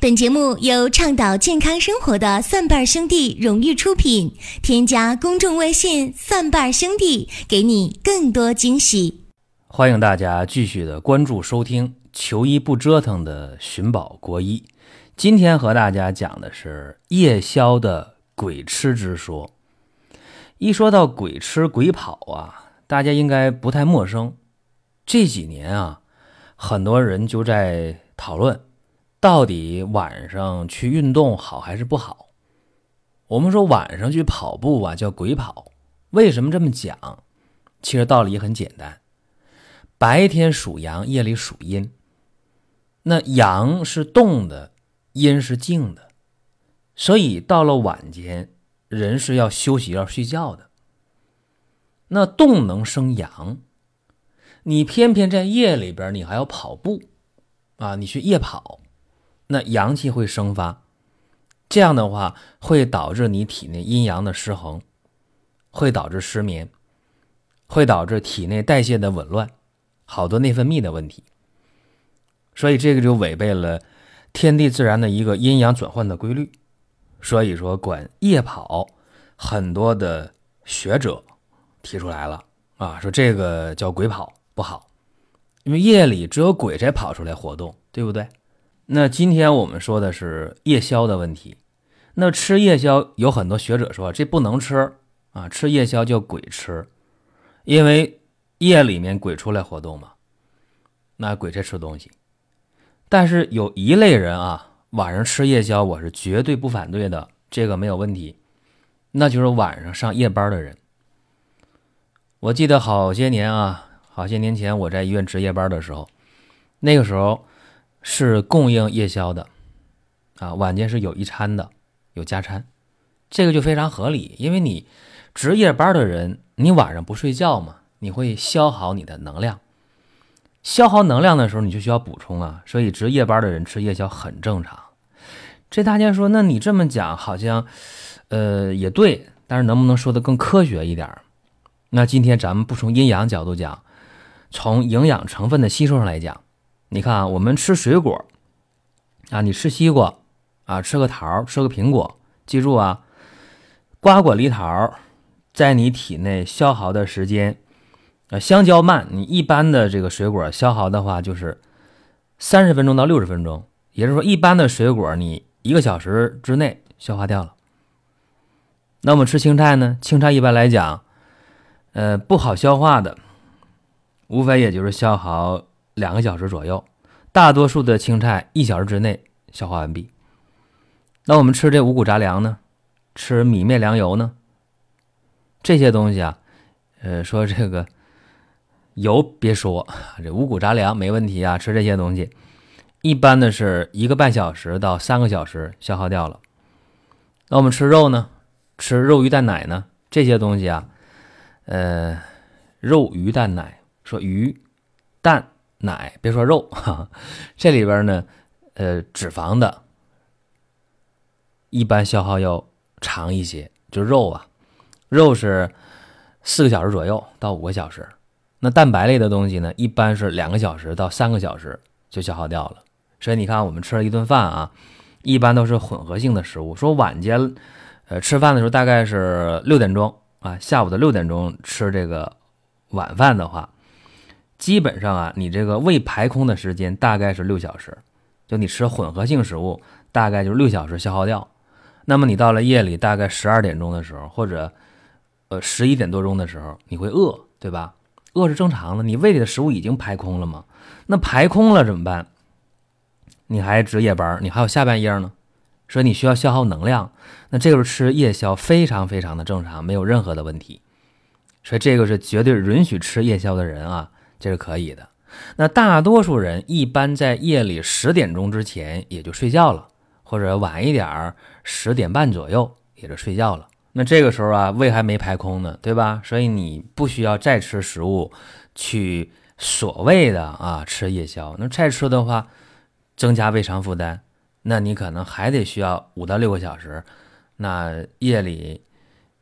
本节目由倡导健康生活的蒜瓣兄弟荣誉出品。添加公众微信“蒜瓣兄弟”，给你更多惊喜。欢迎大家继续的关注收听“求医不折腾”的寻宝国医。今天和大家讲的是夜宵的鬼吃之说。一说到鬼吃鬼跑啊，大家应该不太陌生。这几年啊，很多人就在讨论。到底晚上去运动好还是不好？我们说晚上去跑步啊叫鬼跑，为什么这么讲？其实道理很简单，白天属阳，夜里属阴。那阳是动的，阴是静的，所以到了晚间，人是要休息要睡觉的。那动能生阳，你偏偏在夜里边，你还要跑步啊？你去夜跑。那阳气会生发，这样的话会导致你体内阴阳的失衡，会导致失眠，会导致体内代谢的紊乱，好多内分泌的问题。所以这个就违背了天地自然的一个阴阳转换的规律。所以说，管夜跑，很多的学者提出来了啊，说这个叫鬼跑不好，因为夜里只有鬼才跑出来活动，对不对？那今天我们说的是夜宵的问题。那吃夜宵有很多学者说这不能吃啊，吃夜宵叫鬼吃，因为夜里面鬼出来活动嘛，那鬼才吃东西。但是有一类人啊，晚上吃夜宵我是绝对不反对的，这个没有问题。那就是晚上上夜班的人。我记得好些年啊，好些年前我在医院值夜班的时候，那个时候。是供应夜宵的，啊，晚间是有一餐的，有加餐，这个就非常合理。因为你值夜班的人，你晚上不睡觉嘛，你会消耗你的能量，消耗能量的时候你就需要补充啊，所以值夜班的人吃夜宵很正常。这大家说，那你这么讲好像，呃，也对，但是能不能说的更科学一点？那今天咱们不从阴阳角度讲，从营养成分的吸收上来讲。你看啊，我们吃水果啊，你吃西瓜啊，吃个桃，吃个苹果，记住啊，瓜果梨桃在你体内消耗的时间啊，香蕉慢，你一般的这个水果消耗的话就是三十分钟到六十分钟，也就是说，一般的水果你一个小时之内消化掉了。那我们吃青菜呢？青菜一般来讲，呃，不好消化的，无非也就是消耗。两个小时左右，大多数的青菜一小时之内消化完毕。那我们吃这五谷杂粮呢？吃米面粮油呢？这些东西啊，呃，说这个油别说，这五谷杂粮没问题啊。吃这些东西，一般的是一个半小时到三个小时消耗掉了。那我们吃肉呢？吃肉鱼蛋奶呢？这些东西啊，呃，肉鱼蛋奶，说鱼蛋。奶，别说肉 哈，这里边呢，呃，脂肪的，一般消耗要长一些。就肉啊，肉是四个小时左右到五个小时。那蛋白类的东西呢，一般是两个小时到三个小时就消耗掉了。所以你看，我们吃了一顿饭啊，一般都是混合性的食物。说晚间，呃，吃饭的时候大概是六点钟啊，下午的六点钟吃这个晚饭的话。基本上啊，你这个胃排空的时间大概是六小时，就你吃混合性食物，大概就是六小时消耗掉。那么你到了夜里大概十二点钟的时候，或者呃十一点多钟的时候，你会饿，对吧？饿是正常的，你胃里的食物已经排空了嘛？那排空了怎么办？你还值夜班，你还有下半夜呢，所以你需要消耗能量。那这个时候吃夜宵非常非常的正常，没有任何的问题。所以这个是绝对允许吃夜宵的人啊。这是可以的。那大多数人一般在夜里十点钟之前也就睡觉了，或者晚一点儿十点半左右也就睡觉了。那这个时候啊，胃还没排空呢，对吧？所以你不需要再吃食物去所谓的啊吃夜宵。那再吃的话，增加胃肠负担，那你可能还得需要五到六个小时。那夜里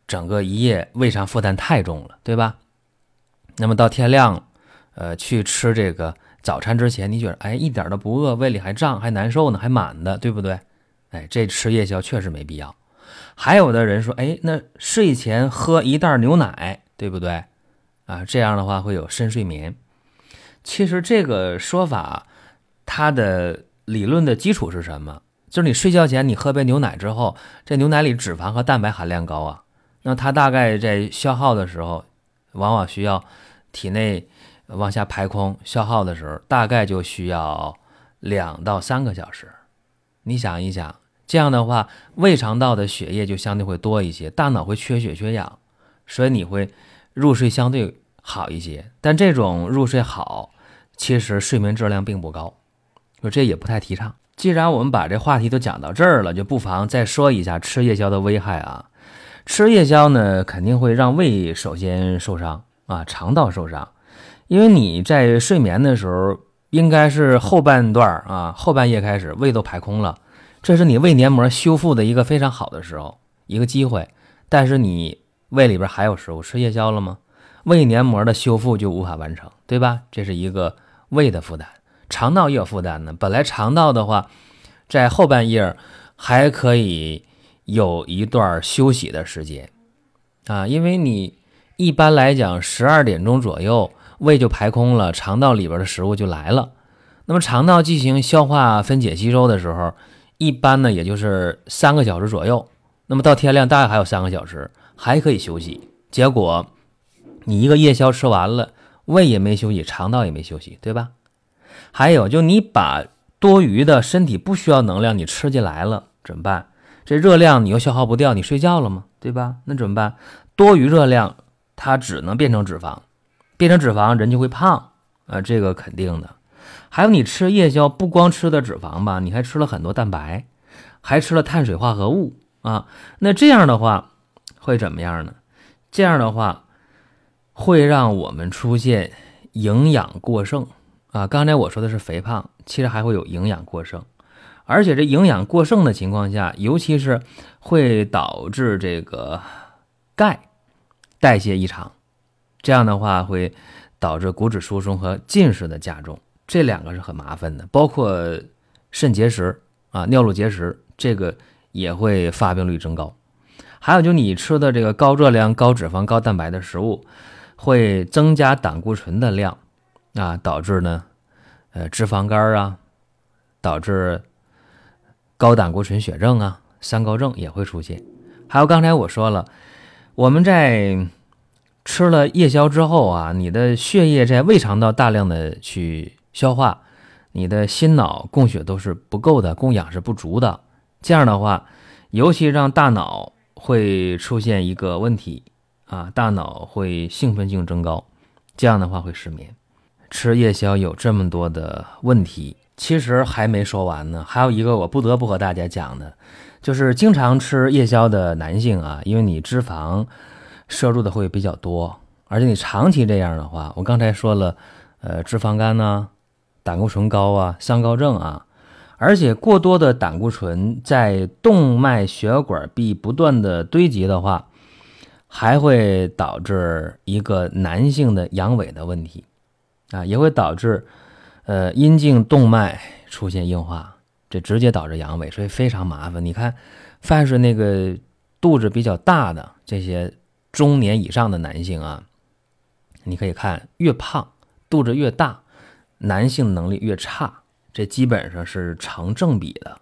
整个一夜胃肠负担太重了，对吧？那么到天亮。呃，去吃这个早餐之前你觉得哎一点都不饿，胃里还胀还难受呢，还满的，对不对？哎，这吃夜宵确实没必要。还有的人说，哎，那睡前喝一袋牛奶，对不对？啊，这样的话会有深睡眠。其实这个说法，它的理论的基础是什么？就是你睡觉前你喝杯牛奶之后，这牛奶里脂肪和蛋白含量高啊，那它大概在消耗的时候，往往需要体内往下排空消耗的时候，大概就需要两到三个小时。你想一想。这样的话，胃肠道的血液就相对会多一些，大脑会缺血缺氧，所以你会入睡相对好一些。但这种入睡好，其实睡眠质量并不高，就这也不太提倡。既然我们把这话题都讲到这儿了，就不妨再说一下吃夜宵的危害啊。吃夜宵呢，肯定会让胃首先受伤啊，肠道受伤，因为你在睡眠的时候，应该是后半段啊，后半夜开始，胃都排空了。这是你胃黏膜修复的一个非常好的时候，一个机会。但是你胃里边还有食物，吃夜宵了吗？胃黏膜的修复就无法完成，对吧？这是一个胃的负担，肠道也有负担呢。本来肠道的话，在后半夜还可以有一段休息的时间啊，因为你一般来讲十二点钟左右胃就排空了，肠道里边的食物就来了。那么肠道进行消化、分解、吸收的时候。一般呢，也就是三个小时左右。那么到天亮大概还有三个小时，还可以休息。结果你一个夜宵吃完了，胃也没休息，肠道也没休息，对吧？还有，就你把多余的身体不需要能量你吃进来了，怎么办？这热量你又消耗不掉，你睡觉了吗？对吧？那怎么办？多余热量它只能变成脂肪，变成脂肪人就会胖啊，这个肯定的。还有你吃夜宵，不光吃的脂肪吧，你还吃了很多蛋白，还吃了碳水化合物啊。那这样的话会怎么样呢？这样的话会让我们出现营养过剩啊。刚才我说的是肥胖，其实还会有营养过剩，而且这营养过剩的情况下，尤其是会导致这个钙代谢异常，这样的话会导致骨质疏松和近视的加重。这两个是很麻烦的，包括肾结石啊、尿路结石，这个也会发病率增高。还有就你吃的这个高热量、高脂肪、高蛋白的食物，会增加胆固醇的量啊，导致呢，呃，脂肪肝啊，导致高胆固醇血症啊、三高症也会出现。还有刚才我说了，我们在吃了夜宵之后啊，你的血液在胃肠道大量的去。消化，你的心脑供血都是不够的，供氧是不足的。这样的话，尤其让大脑会出现一个问题啊，大脑会兴奋性增高，这样的话会失眠。吃夜宵有这么多的问题，其实还没说完呢。还有一个我不得不和大家讲的，就是经常吃夜宵的男性啊，因为你脂肪摄入的会比较多，而且你长期这样的话，我刚才说了，呃，脂肪肝呢。胆固醇高啊，三高症啊，而且过多的胆固醇在动脉血管壁不断的堆积的话，还会导致一个男性的阳痿的问题啊，也会导致呃阴茎动脉出现硬化，这直接导致阳痿，所以非常麻烦。你看，凡是那个肚子比较大的这些中年以上的男性啊，你可以看越胖，肚子越大。男性能力越差，这基本上是成正比的。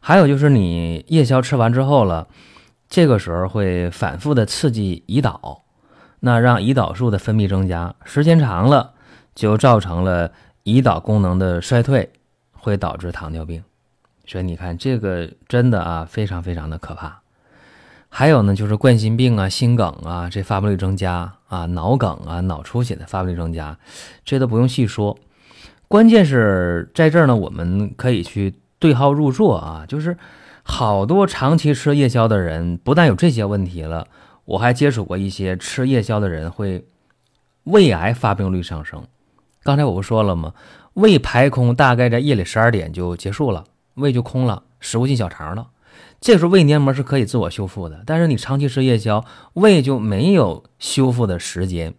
还有就是你夜宵吃完之后了，这个时候会反复的刺激胰岛，那让胰岛素的分泌增加，时间长了就造成了胰岛功能的衰退，会导致糖尿病。所以你看这个真的啊，非常非常的可怕。还有呢，就是冠心病啊、心梗啊，这发病率增加啊，脑梗啊、脑出血的发病率增加，这都不用细说。关键是在这儿呢，我们可以去对号入座啊，就是好多长期吃夜宵的人，不但有这些问题了，我还接触过一些吃夜宵的人会胃癌发病率上升。刚才我不说了吗？胃排空大概在夜里十二点就结束了，胃就空了，食物进小肠了。这时候胃黏膜是可以自我修复的，但是你长期吃夜宵，胃就没有修复的时间，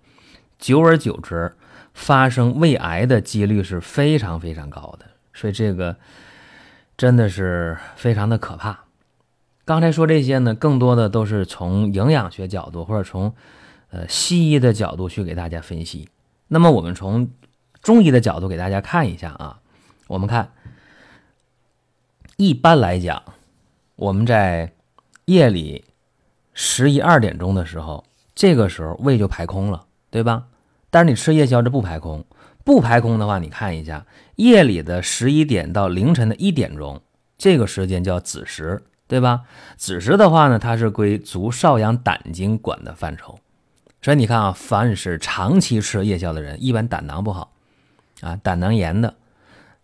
久而久之。发生胃癌的几率是非常非常高的。所以这个真的是非常的可怕。刚才说这些呢，更多的都是从营养学角度或者从呃西医的角度去给大家分析。那么我们从中医的角度给大家看一下啊，我们看，一般来讲，我们在夜里十一二点钟的时候，这个时候胃就排空了，对吧？但是你吃夜宵这不排空，不排空的话，你看一下夜里的十一点到凌晨的一点钟，这个时间叫子时。对吧？子时的话呢，它是归足少阳胆经管的范畴，所以你看啊，凡是长期吃夜宵的人，一般胆囊不好啊，胆囊炎的、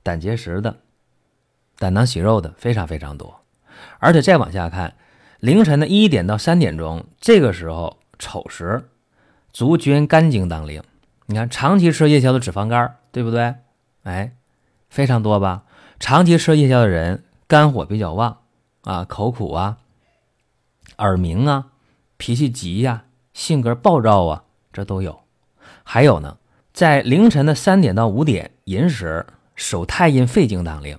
胆结石的、胆囊息肉的非常非常多。而且再往下看，凌晨的一点到三点钟，这个时候丑时，足厥肝经当令。你看，长期吃夜宵的脂肪肝，对不对？哎，非常多吧？长期吃夜宵的人，肝火比较旺。啊，口苦啊，耳鸣啊，脾气急呀，性格暴躁啊，这都有。还有呢，在凌晨的三点到五点寅时，手太阴肺经当令，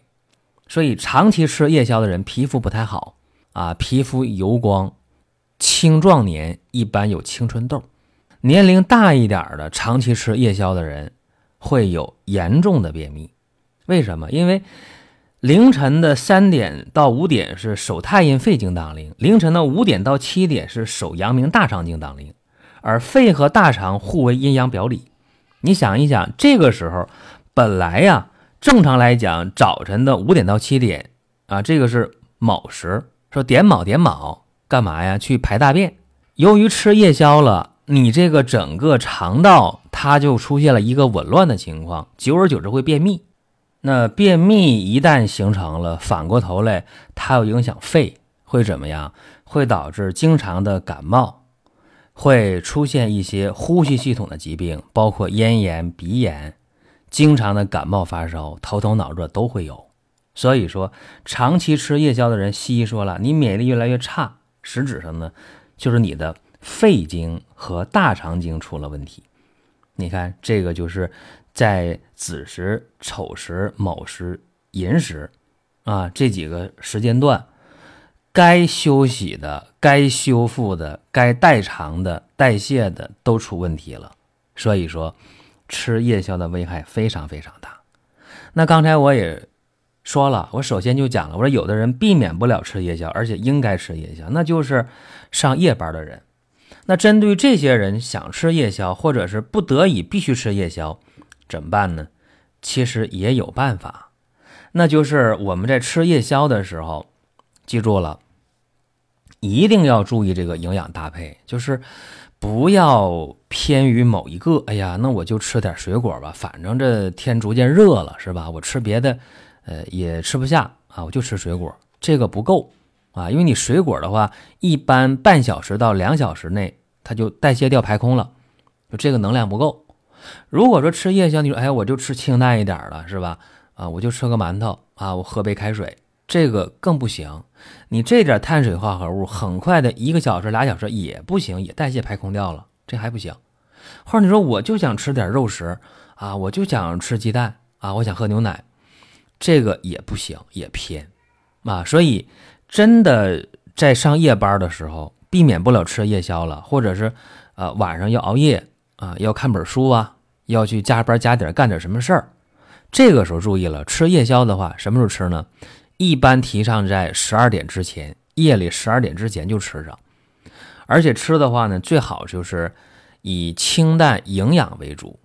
所以长期吃夜宵的人皮肤不太好啊，皮肤油光，青壮年一般有青春痘，年龄大一点的长期吃夜宵的人会有严重的便秘。为什么？因为。凌晨的三点到五点是手太阴肺经当令，凌晨的五点到七点是手阳明大肠经当令，而肺和大肠互为阴阳表里。你想一想，这个时候本来呀，正常来讲，早晨的五点到七点啊，这个是卯时，说点卯点卯干嘛呀？去排大便。由于吃夜宵了，你这个整个肠道它就出现了一个紊乱的情况，久而久之会便秘。那便秘一旦形成了，反过头来，它又影响肺，会怎么样？会导致经常的感冒，会出现一些呼吸系统的疾病，包括咽炎、鼻炎，经常的感冒发烧、头疼脑热都会有。所以说，长期吃夜宵的人，西医说了，你免疫力越来越差，实质上呢，就是你的肺经和大肠经出了问题。你看，这个就是。在子时、丑时、卯时、寅时，啊，这几个时间段，该休息的、该修复的、该代偿的、代谢的都出问题了。所以说，吃夜宵的危害非常非常大。那刚才我也说了，我首先就讲了，我说有的人避免不了吃夜宵，而且应该吃夜宵，那就是上夜班的人。那针对这些人想吃夜宵，或者是不得已必须吃夜宵。怎么办呢？其实也有办法，那就是我们在吃夜宵的时候，记住了，一定要注意这个营养搭配，就是不要偏于某一个。哎呀，那我就吃点水果吧，反正这天逐渐热了，是吧？我吃别的，呃，也吃不下啊，我就吃水果，这个不够啊，因为你水果的话，一般半小时到两小时内它就代谢掉排空了，就这个能量不够。如果说吃夜宵，你说哎，我就吃清淡一点的，是吧？啊，我就吃个馒头啊，我喝杯开水，这个更不行。你这点碳水化合物，很快的一个小时、俩小时也不行，也代谢排空掉了，这还不行。或者你说我就想吃点肉食啊，我就想吃鸡蛋啊，我想喝牛奶，这个也不行，也偏啊。所以真的在上夜班的时候，避免不了吃夜宵了，或者是呃晚上要熬夜。啊，要看本书啊，要去加班加点干点什么事儿，这个时候注意了，吃夜宵的话，什么时候吃呢？一般提倡在十二点之前，夜里十二点之前就吃上，而且吃的话呢，最好就是以清淡营养为主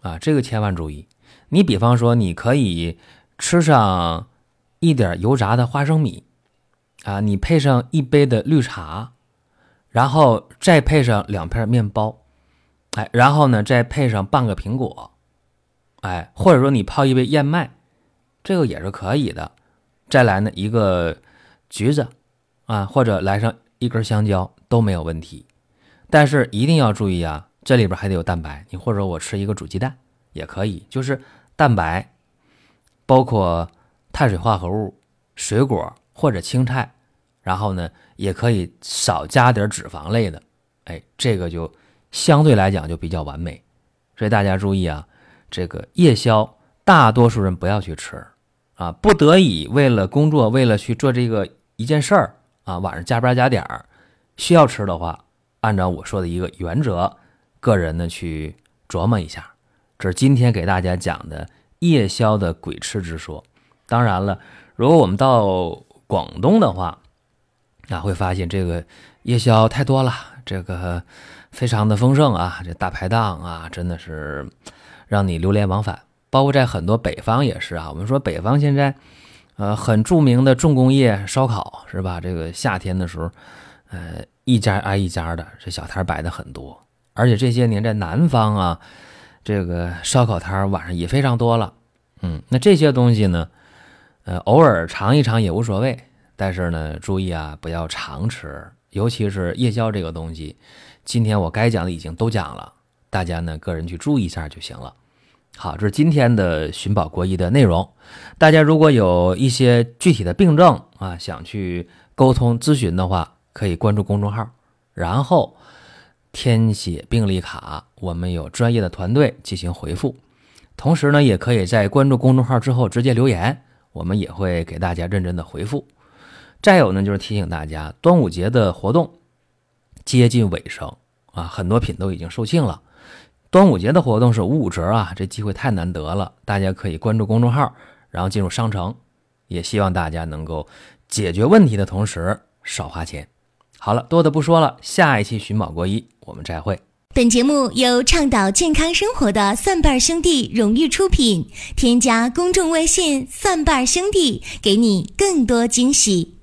啊，这个千万注意。你比方说，你可以吃上一点油炸的花生米啊，你配上一杯的绿茶，然后再配上两片面包。哎，然后呢，再配上半个苹果，哎，或者说你泡一杯燕麦，这个也是可以的。再来呢，一个橘子啊，或者来上一根香蕉都没有问题。但是一定要注意啊，这里边还得有蛋白。你或者我吃一个煮鸡蛋也可以，就是蛋白，包括碳水化合物、水果或者青菜，然后呢，也可以少加点脂肪类的。哎，这个就。相对来讲就比较完美，所以大家注意啊，这个夜宵，大多数人不要去吃啊。不得已为了工作，为了去做这个一件事儿啊，晚上加班加点儿需要吃的话，按照我说的一个原则，个人呢去琢磨一下。这是今天给大家讲的夜宵的鬼吃之说。当然了，如果我们到广东的话，啊，会发现这个夜宵太多了，这个非常的丰盛啊，这大排档啊，真的是让你流连忘返。包括在很多北方也是啊，我们说北方现在，呃，很著名的重工业烧烤是吧？这个夏天的时候，呃，一家挨一家的，这小摊摆的很多。而且这些年在南方啊，这个烧烤摊晚上也非常多了。嗯，那这些东西呢，呃，偶尔尝一尝也无所谓。但是呢，注意啊，不要常吃，尤其是夜宵这个东西。今天我该讲的已经都讲了，大家呢个人去注意一下就行了。好，这是今天的寻宝国医的内容。大家如果有一些具体的病症啊，想去沟通咨询的话，可以关注公众号，然后填写病历卡，我们有专业的团队进行回复。同时呢，也可以在关注公众号之后直接留言，我们也会给大家认真的回复。再有呢，就是提醒大家，端午节的活动接近尾声啊，很多品都已经售罄了。端午节的活动是五五折啊，这机会太难得了，大家可以关注公众号，然后进入商城。也希望大家能够解决问题的同时少花钱。好了，多的不说了，下一期寻宝国医我们再会。本节目由倡导健康生活的蒜瓣兄弟荣誉出品，添加公众微信“蒜瓣兄弟”，给你更多惊喜。